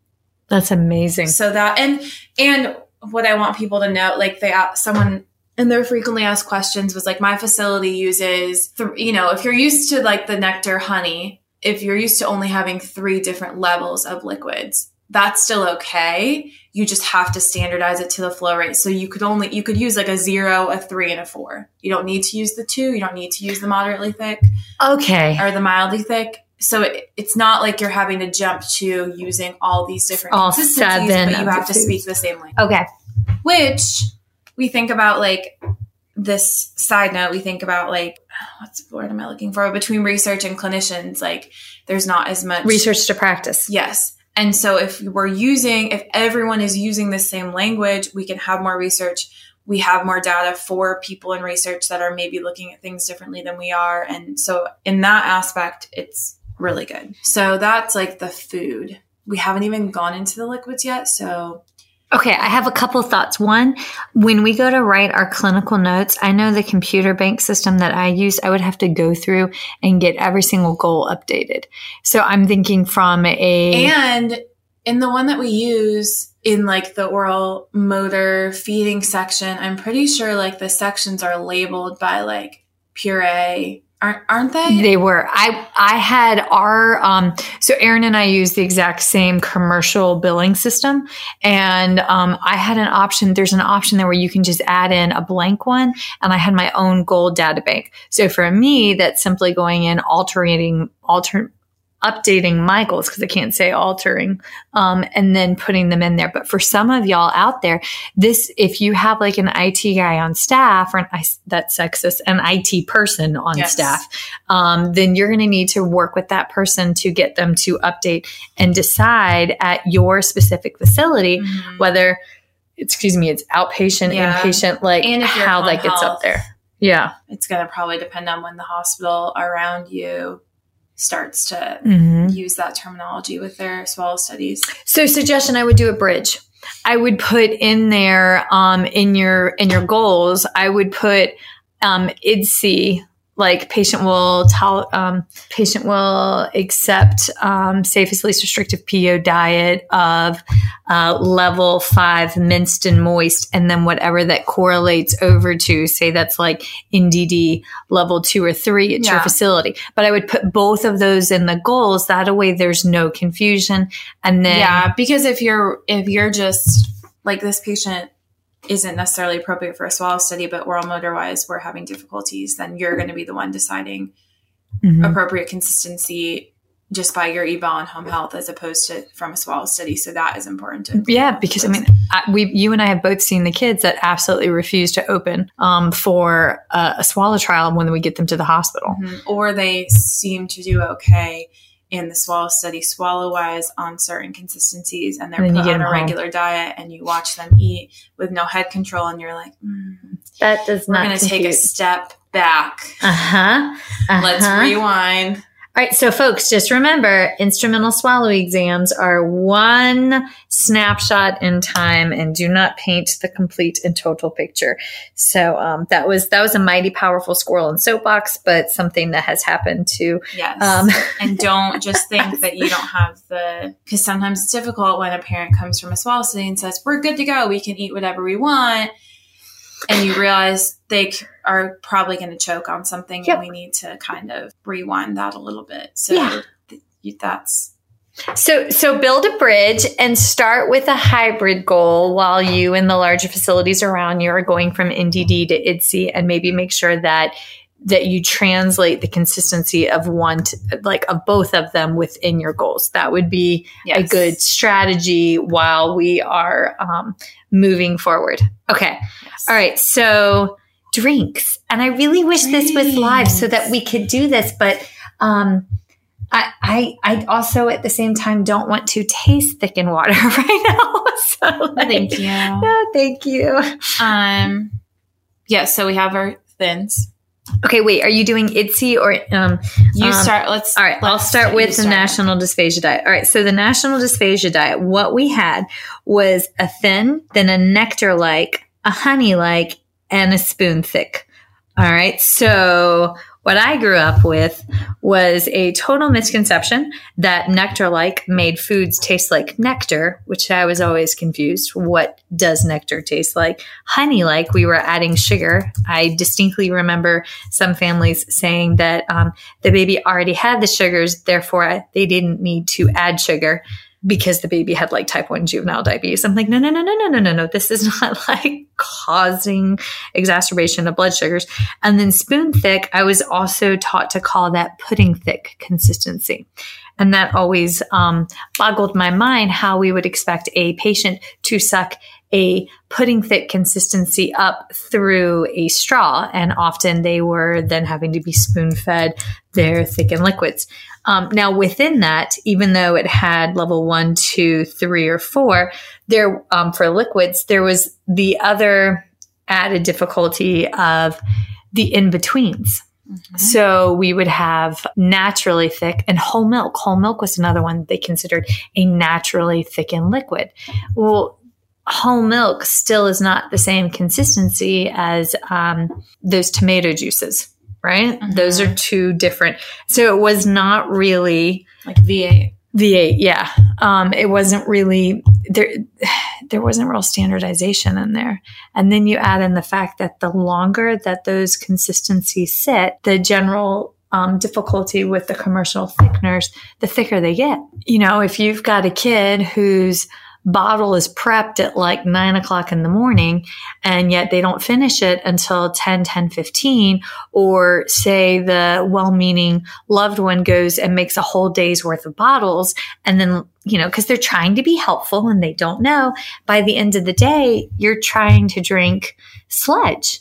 That's amazing. So that and and what I want people to know, like they a- someone in their frequently asked questions was like, my facility uses, th- you know, if you're used to like the nectar honey, if you're used to only having three different levels of liquids, that's still okay. You just have to standardize it to the flow rate. So you could only you could use like a zero, a three, and a four. You don't need to use the two. You don't need to use the moderately thick Okay. or the mildly thick. So it, it's not like you're having to jump to using all these different All consistencies, seven but you have to speak the same language. Okay. Which we think about like this side note. We think about like what's the word am I looking for? Between research and clinicians, like there's not as much Research to practice. Yes. And so if we're using, if everyone is using the same language, we can have more research. We have more data for people in research that are maybe looking at things differently than we are. And so in that aspect, it's really good. So that's like the food. We haven't even gone into the liquids yet. So Okay, I have a couple thoughts. One, when we go to write our clinical notes, I know the computer bank system that I use, I would have to go through and get every single goal updated. So I'm thinking from a. And in the one that we use in like the oral motor feeding section, I'm pretty sure like the sections are labeled by like puree Aren't, they? They were. I I had our um so Erin and I used the exact same commercial billing system and um I had an option there's an option there where you can just add in a blank one and I had my own gold data bank. So for me that's simply going in alternating alter updating my goals because I can't say altering, um, and then putting them in there. But for some of y'all out there, this, if you have like an IT guy on staff or an, that's sexist, an IT person on yes. staff, um, then you're going to need to work with that person to get them to update and decide at your specific facility mm-hmm. whether, excuse me, it's outpatient, yeah. inpatient, like and how that gets health, up there. Yeah. It's going to probably depend on when the hospital around you starts to mm-hmm. use that terminology with their swallow studies. So suggestion I would do a bridge. I would put in there um, in your in your goals, I would put um, IDDSI like patient will tell um, patient will accept um, safest least restrictive PO diet of uh, level five minced and moist, and then whatever that correlates over to, say that's like NDD level two or three at yeah. your facility. But I would put both of those in the goals. That way, there's no confusion. And then yeah, because if you're if you're just like this patient isn't necessarily appropriate for a swallow study, but oral motor wise, we're having difficulties, then you're going to be the one deciding mm-hmm. appropriate consistency just by your eval and home health as opposed to from a swallow study. So that is important. To yeah, because I mean, I, we, you and I have both seen the kids that absolutely refuse to open um, for a, a, swallow trial when we get them to the hospital, mm-hmm. or they seem to do okay in the swallow study swallow wise on certain consistencies and they're and put on a regular diet and you watch them eat with no head control and you're like mm, that does not we're going to take a step back. Uh-huh. uh-huh. let's rewind all right, so folks, just remember instrumental swallow exams are one snapshot in time and do not paint the complete and total picture. So um, that was that was a mighty powerful squirrel and soapbox, but something that has happened to yes. Um, and don't just think that you don't have the because sometimes it's difficult when a parent comes from a swallow study and says we're good to go, we can eat whatever we want and you realize they are probably going to choke on something yep. and we need to kind of rewind that a little bit so yeah. th- that's so so build a bridge and start with a hybrid goal while you and the larger facilities around you are going from NDD to IDDSI and maybe make sure that that you translate the consistency of one to, like of both of them within your goals that would be yes. a good strategy while we are um, moving forward okay yes. all right so drinks and i really wish drinks. this was live so that we could do this but um, I, I, I also at the same time don't want to taste thickened water right now. So like, thank you. No, thank you. Um, yeah. So we have our thins. Okay, wait. Are you doing IDDSI or um? You um, start. Let's. All right. Let's I'll start with the start. National Dysphagia Diet. All right. So the National Dysphagia Diet. What we had was a thin, then a nectar like, a honey like, and a spoon thick. All right. So what I grew up with was a total misconception that nectar like made foods taste like nectar, which I was always confused. What does nectar taste like? Honey like, we were adding sugar. I distinctly remember some families saying that um, the baby already had the sugars, therefore they didn't need to add sugar because the baby had like type 1 juvenile diabetes. I'm like, no, no, no, no, no, no, no, no. This is not like causing exacerbation of blood sugars. And then spoon thick, I was also taught to call that pudding thick consistency. And that always um, boggled my mind how we would expect a patient to suck a pudding thick consistency up through a straw. And often they were then having to be spoon fed their thickened liquids. Um, now, within that, even though it had level one, two, three, or four, there um, for liquids, there was the other added difficulty of the in betweens. Mm-hmm. So we would have naturally thick and whole milk. Whole milk was another one they considered a naturally thickened liquid. Well, whole milk still is not the same consistency as um, those tomato juices, right? Mhm. Those are two different. So it was not really Like V8. V8. Yeah, um, it wasn't really there. There wasn't real standardization in there, and then you add in the fact that the longer that those consistencies sit, the general um, difficulty with the commercial thickeners, the thicker they get. You know, if you've got a kid whose bottle is prepped at like nine o'clock in the morning and yet they don't finish it until 10, 10, 15, or say the well-meaning loved one goes and makes a whole day's worth of bottles and then, you know, cause they're trying to be helpful and they don't know by the end of the day, you're trying to drink sludge.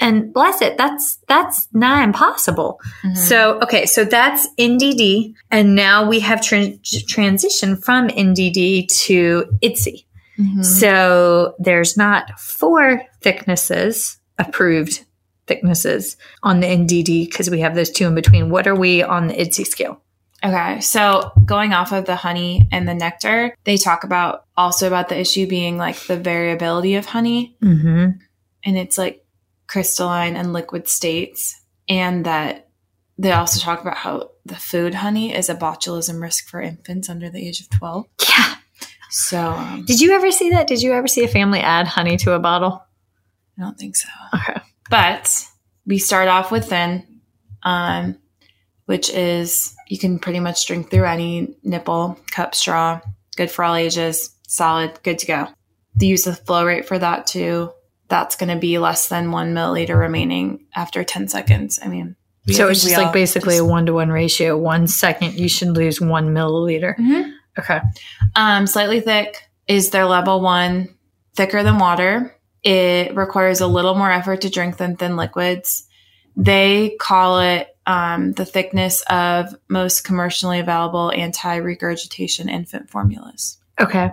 And bless it, that's that's nigh impossible. Mhm. So, okay, so that's NDD. And now we have tran- transitioned from NDD to IDDSI. Mhm. So there's not four thicknesses, approved thicknesses on the NDD because we have those two in between. What are we on the IDDSI scale? Okay, so going off of the honey and the nectar, they talk about also about the issue being like the variability of honey Mm-hmm. and it's like crystalline and liquid states, and that they also talk about how the food honey is a botulism risk for infants under the age of 12. Yeah. So um, Did you ever see that? Did you ever see a family add honey to a bottle? I don't think so. Okay. But we start off with thin, um, which is you can pretty much drink through any nipple, cup, straw, good for all ages, solid, good to go. The use of flow rate for that too, that's going to be less than one milliliter remaining after 10 seconds. I mean, So it's just like basically just- a one to one ratio. One second, you should lose one milliliter. Mhm. Okay. Um, slightly thick is their level one, thicker than water. It requires a little more effort to drink than thin liquids. They call it um, the thickness of most commercially available anti regurgitation infant formulas. Okay.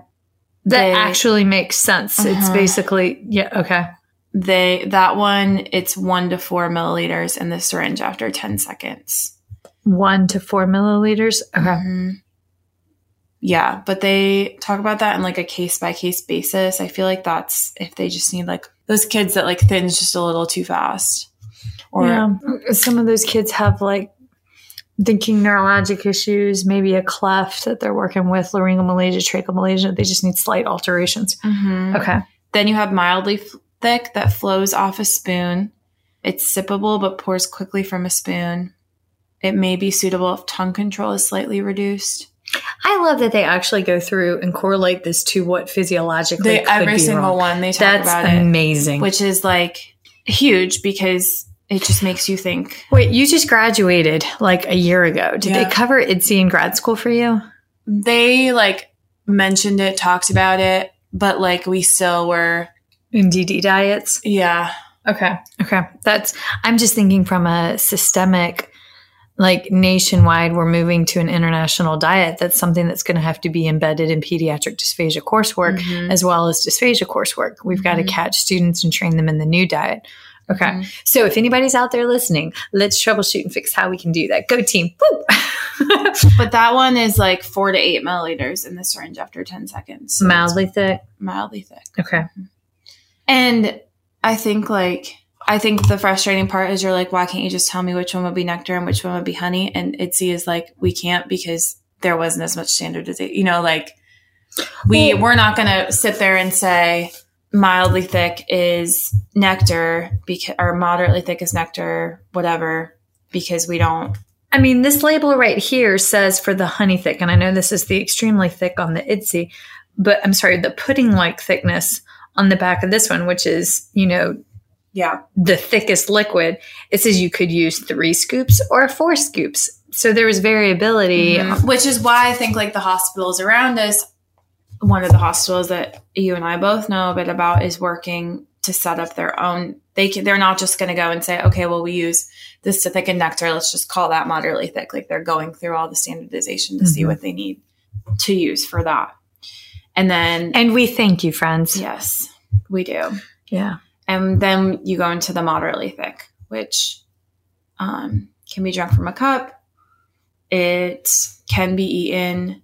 That They- actually makes sense. It's Uh-huh. basically, yeah, okay. They that one it's one to four milliliters in the syringe after ten seconds. One to four milliliters. Okay. Mhm. Yeah, but they talk about that in like a case by case basis. I feel like that's if they just need like those kids that like thins just a little too fast. Or yeah. Some of those kids have like thinking neurologic issues, maybe a cleft that they're working with, laryngomalacia, tracheomalacia. They just need slight alterations. Mhm. Okay. then you have mildly f- thick that flows off a spoon. It's sippable but pours quickly from a spoon. It may be suitable if tongue control is slightly reduced. I love that they actually go through and correlate this to what physiologically They, every single wrong. one they talk That's about it, amazing. which is like huge because it just makes you think. Wait, you just graduated like a year ago. Did Yeah. they cover IDDSI in grad school for you? They like mentioned it, talked about it, but like we still were, NDD diets? yeah, Okay. Okay. That's, I'm just thinking from a systemic, like nationwide, we're moving to an international diet. That's something that's going to have to be embedded in pediatric dysphagia coursework Mhm. as well as dysphagia coursework. We've got to Mhm. catch students and train them in the new diet. Okay. Mhm. So if anybody's out there listening, let's troubleshoot and fix how we can do that. Go team. But that one is like four to eight milliliters in the syringe after 10 seconds. So Mildly thick. mildly thick. Okay. And I think like I think the frustrating part is you're like, why can't you just tell me which one would be nectar and which one would be honey? And IDDSI is like, we can't because there wasn't as much standardization. You know, like we we're not gonna sit there and say mildly thick is nectar because or moderately thick is nectar, whatever, because we don't I mean, this label right here says for the honey thick, and I know this is the extremely thick on the IDDSI, but I'm sorry, the pudding like thickness on the back of this one, which is, you know, Yeah. the thickest liquid, it says you could use three scoops or four scoops. So there was variability. Mhm. Which is why I think like the hospitals around us, one of the hospitals that you and I both know a bit about is working to set up their own. They can, they're not just going to go and say, okay, well we use this to thicken nectar. Let's just call that moderately thick. Like they're going through all the standardization to see Mhm. what they need to use for that. And then And we thank you, friends. yes, we do. Yeah. And then you go into the moderately thick, which um, can be drunk from a cup. It can be eaten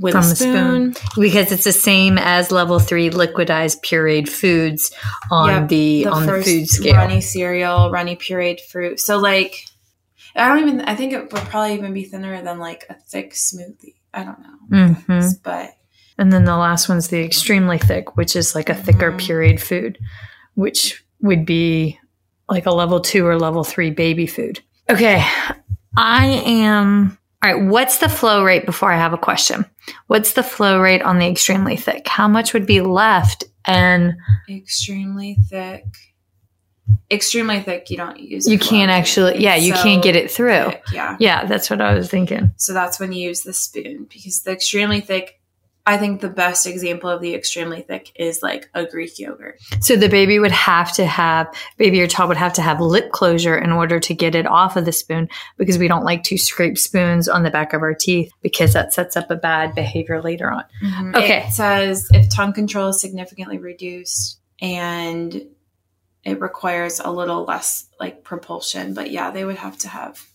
with From a spoon. spoon. because it's the same as level three liquidized pureed foods on Yep, the, on the food scale. runny cereal, runny pureed fruit. So like, I don't even. I think it would probably even be thinner than like a thick smoothie. I don't know, hmm but And then the last one's the extremely thick, which is like a thicker Mhm. pureed food, which would be like a level two or level three baby food. Okay. I am. All right. What's the flow rate before I have a question? What's the flow rate on the extremely thick? How much would be left? And extremely thick. Extremely thick. You don't use. you can't actually, yeah, It's you so can't get it through. thick, Yeah. Yeah, that's what I was thinking. So that's when you use the spoon because the extremely thick. I think the best example of the extremely thick is like a Greek yogurt. So the baby would have to have, baby or child would have to have lip closure in order to get it off of the spoon because we don't like to scrape spoons on the back of our teeth because that sets up a bad behavior later on. Mm-hmm. Okay. It says if tongue control is significantly reduced and it requires a little less like propulsion, but yeah, they would have to have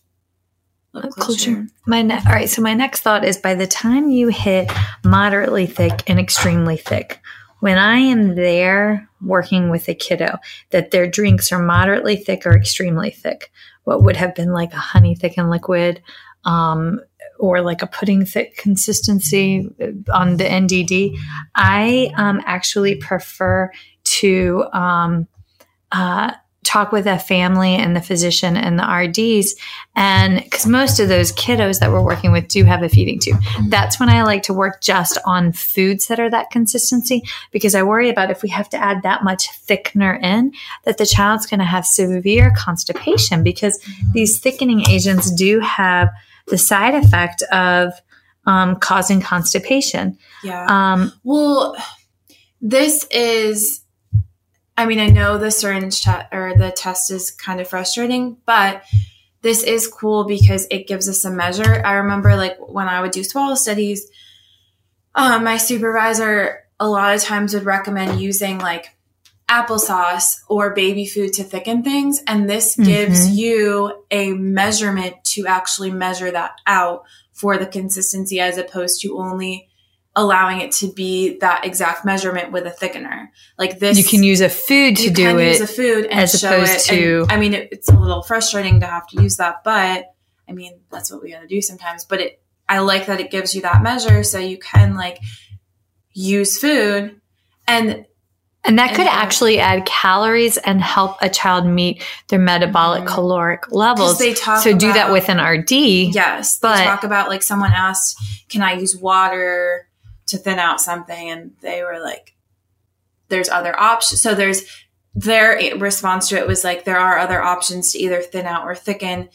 closure. closure. My ne- all right. So my next thought is by the time you hit moderately thick and extremely thick, when I am there working with a kiddo, that their drinks are moderately thick or extremely thick, what would have been like a honey thickened liquid, um, or like a pudding thick consistency on the NDD, I um, actually prefer to um, uh, talk with a family and the physician and the RDs and because most of those kiddos that we're working with do have a feeding tube, that's when I like to work just on foods that are that consistency because I worry about if we have to add that much thickener in, that the child's going to have severe constipation because these thickening agents do have the side effect of um, causing constipation. Yeah. Um, Well, this is. I mean, I know the syringe te- or the test is kind of frustrating, but this is cool because it gives us a measure. I remember, like when I would do swallow studies, um, my supervisor a lot of times would recommend using like applesauce or baby food to thicken things, and this gives Mhm. you a measurement to actually measure that out for the consistency, as opposed to only allowing it to be that exact measurement with a thickener. Like this, you can use a food to you do can it. use a food and as opposed to- And, I mean, it, it's a little frustrating to have to use that, but I mean, that's what we got to do sometimes. But it, I like that it gives you that measure, so you can like use food and And that could actually add calories and help a child meet their metabolic Mhm. caloric levels. they talk So do that with an RD. yes, But- they talk about like someone asked, "Can I use water to thin out something?" And they were like, "There's other options." So there's their response to it was like, "There are other options to either thin out or thicken."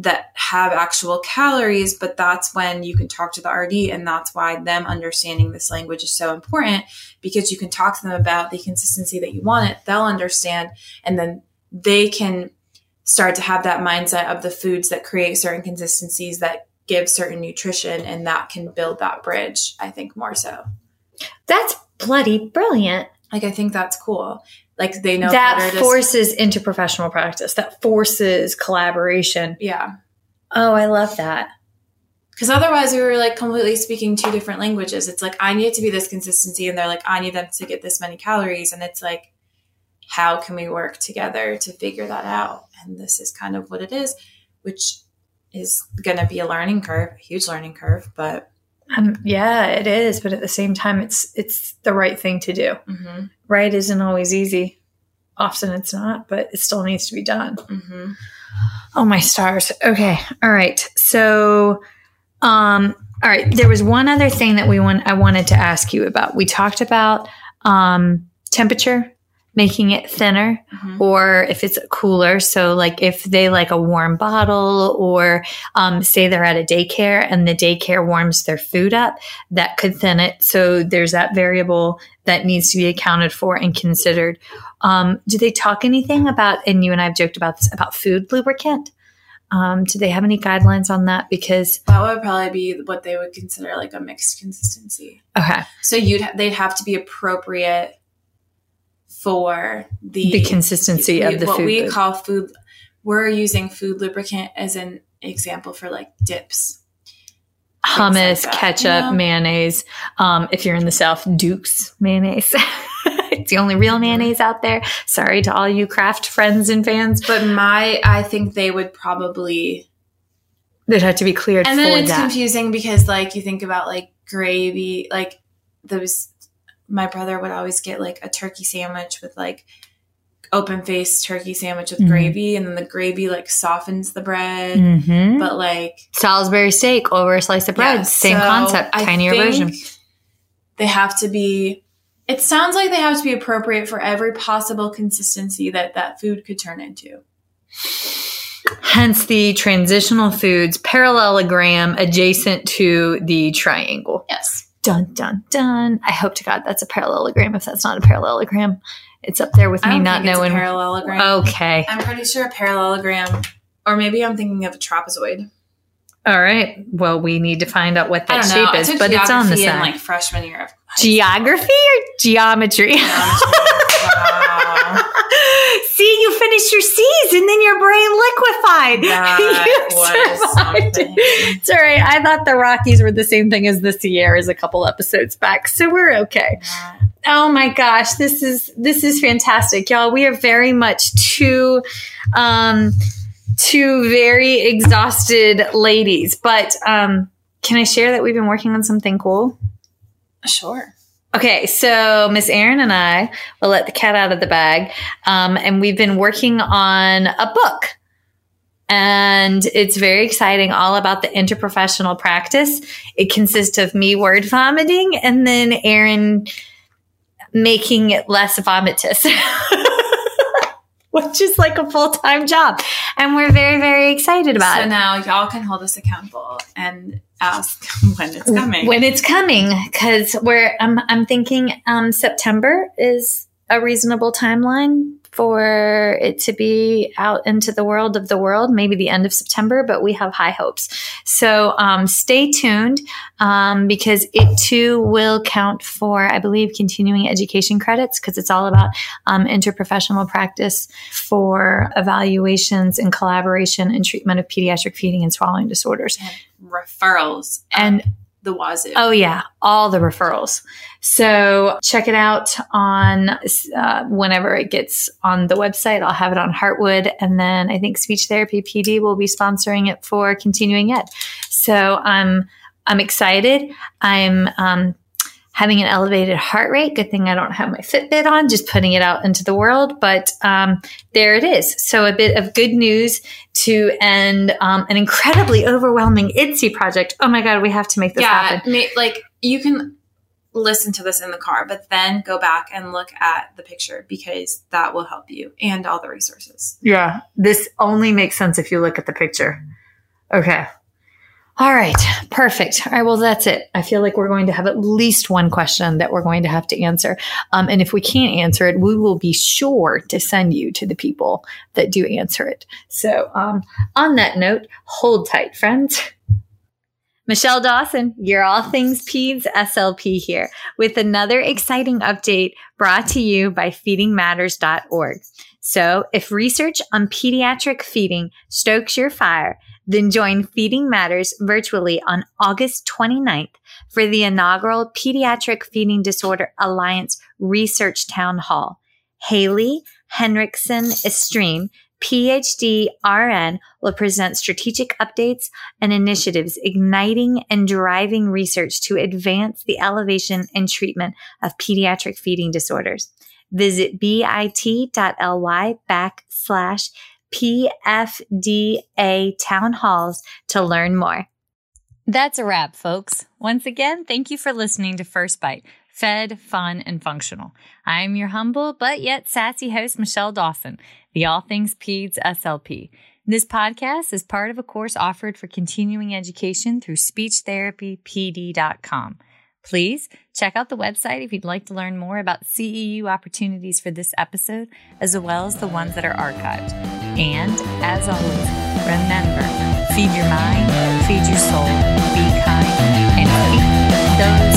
that have actual calories, but that's when you can talk to the RD, and that's why them understanding this language is so important because you can talk to them about the consistency that you want it, they'll understand, and then they can start to have that mindset of the foods that create certain consistencies that give certain nutrition, and that can build that bridge, I think, more so. That's bloody brilliant. Like, I think that's cool. Like, they know that to- forces interprofessional practice. That forces collaboration. yeah. Oh, I love that. Because otherwise, we were like completely speaking two different languages. It's like, I need it to be this consistency, and they're like, I need them to get this many calories. And it's like, how can we work together to figure that out? And this is kind of what it is, which is going to be a learning curve, a huge learning curve. But Um, yeah, it is, but at the same time, it's it's the right thing to do. mm-hmm, Right isn't always easy. Often it's not, but it still needs to be done. mm-hmm. Oh my stars. Okay. All right. So um all right, there was one other thing that we want I wanted to ask you about. We talked about um temperature, making it thinner Mhm. or if it's cooler. So like if they like a warm bottle or um say they're at a daycare and the daycare warms their food up, that could thin it. So there's that variable that needs to be accounted for and considered. Um, do they talk anything about, and you and I have joked about this, about food lubricant? Um, do they have any guidelines on that? Because, that would probably be what they would consider like a mixed consistency. okay, So you'd they'd have to be appropriate for the the consistency we- of the what food. we call food we're using food lubricant as an example for like dips hummus, that, ketchup, you know? mayonnaise. Um, if you're in the South, Duke's mayonnaise. it's the only real mayonnaise out there. Sorry to all you craft friends and fans, but my, I think they would probably. they'd have to be cleared And then it's that. confusing because, like, you think about like gravy, like those. My brother would always get like a turkey sandwich with like open faced turkey sandwich with Mhm. gravy, and then the gravy like softens the bread. Mhm. But like Salisbury steak over a slice of bread. Yeah, Same so concept, tinier version. They have to be. It sounds like they have to be appropriate for every possible consistency that that food could turn into. Hence the transitional foods parallelogram adjacent to the triangle. Yes. Dun dun dun. I hope to God that's a parallelogram. If that's not a parallelogram, it's up there with me not think it's a knowing. parallelogram. Okay. I'm pretty sure a parallelogram, or maybe I'm thinking of a trapezoid. All right. Well, we need to find out what that shape is, but it's on the in side. like freshman year of. Geography or geometry? Wow. See, you finished your C's and then your brain liquefied. That You was survived. something. It's all right. I thought the Rockies were the same thing as the Sierras a couple episodes back, so we're okay. Oh my gosh, this is this is fantastic, y'all. We are very much two um two very exhausted ladies, but um can I share that we've been working on something cool? Sure. Okay, so Miss Erin and I will let the cat out of the bag, um, and we've been working on a book, and it's very exciting. All about the interprofessional practice. It consists of me word vomiting, and then Erin making it less vomitous. Which is like a full time job. And we're very, very excited about So it. So now y'all can hold us accountable and ask when it's coming. when it's coming because we're I'm, I'm thinking um, september is a reasonable timeline for it to be out into the world of the world maybe the end of september but we have high hopes. So um, stay tuned um, because it too will count for i believe continuing education credits because it's all about um, interprofessional practice for evaluations and collaboration and treatment of pediatric feeding and swallowing disorders referrals and the wazoo. Oh, yeah, all the referrals. So check it out on uh, whenever it gets on the website. I'll have it on Heartwood. And then I think Speech Therapy PD will be sponsoring it for continuing ed. So I'm, I'm excited. I'm, um, having an elevated heart rate. Good thing I don't have my Fitbit on, just putting it out into the world. But um, there it is. So a bit of good news to end um, an incredibly overwhelming IDDSI project. Oh my God, we have to make this yeah, happen. ma- like you can listen to this in the car, but then go back and look at the picture because that will help you and all the resources. Yeah, this only makes sense if you look at the picture. Okay. All right, perfect. All right, well, that's it. I feel like we're going to have at least one question that we're going to have to answer. Um, and if we can't answer it, we will be sure to send you to the people that do answer it. So, um, on that note, hold tight, friends. Michelle Dawson, your All Things Peds SLP here with another exciting update brought to you by feedingmatters.org. So if research on pediatric feeding stokes your fire, then join Feeding Matters virtually on August 29th for the inaugural Pediatric Feeding Disorder Alliance Research Town Hall. Haley Henriksen Estrem, PhD RN, will present strategic updates and initiatives igniting and driving research to advance the elevation and treatment of pediatric feeding disorders. Visit bit.ly backslash PFDA town halls to learn more. That's a wrap, folks. Once again, thank you for listening to First Bite fed, fun, and functional. I am your humble but yet sassy host, Michelle Dawson, the All Things Peds SLP. This podcast is part of a course offered for continuing education through speechtherapypd.com. Please check out the website if you'd like to learn more about CEU opportunities for this episode, as well as the ones that are archived. And as always, remember feed your mind, feed your soul, be kind, and feed those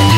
babies.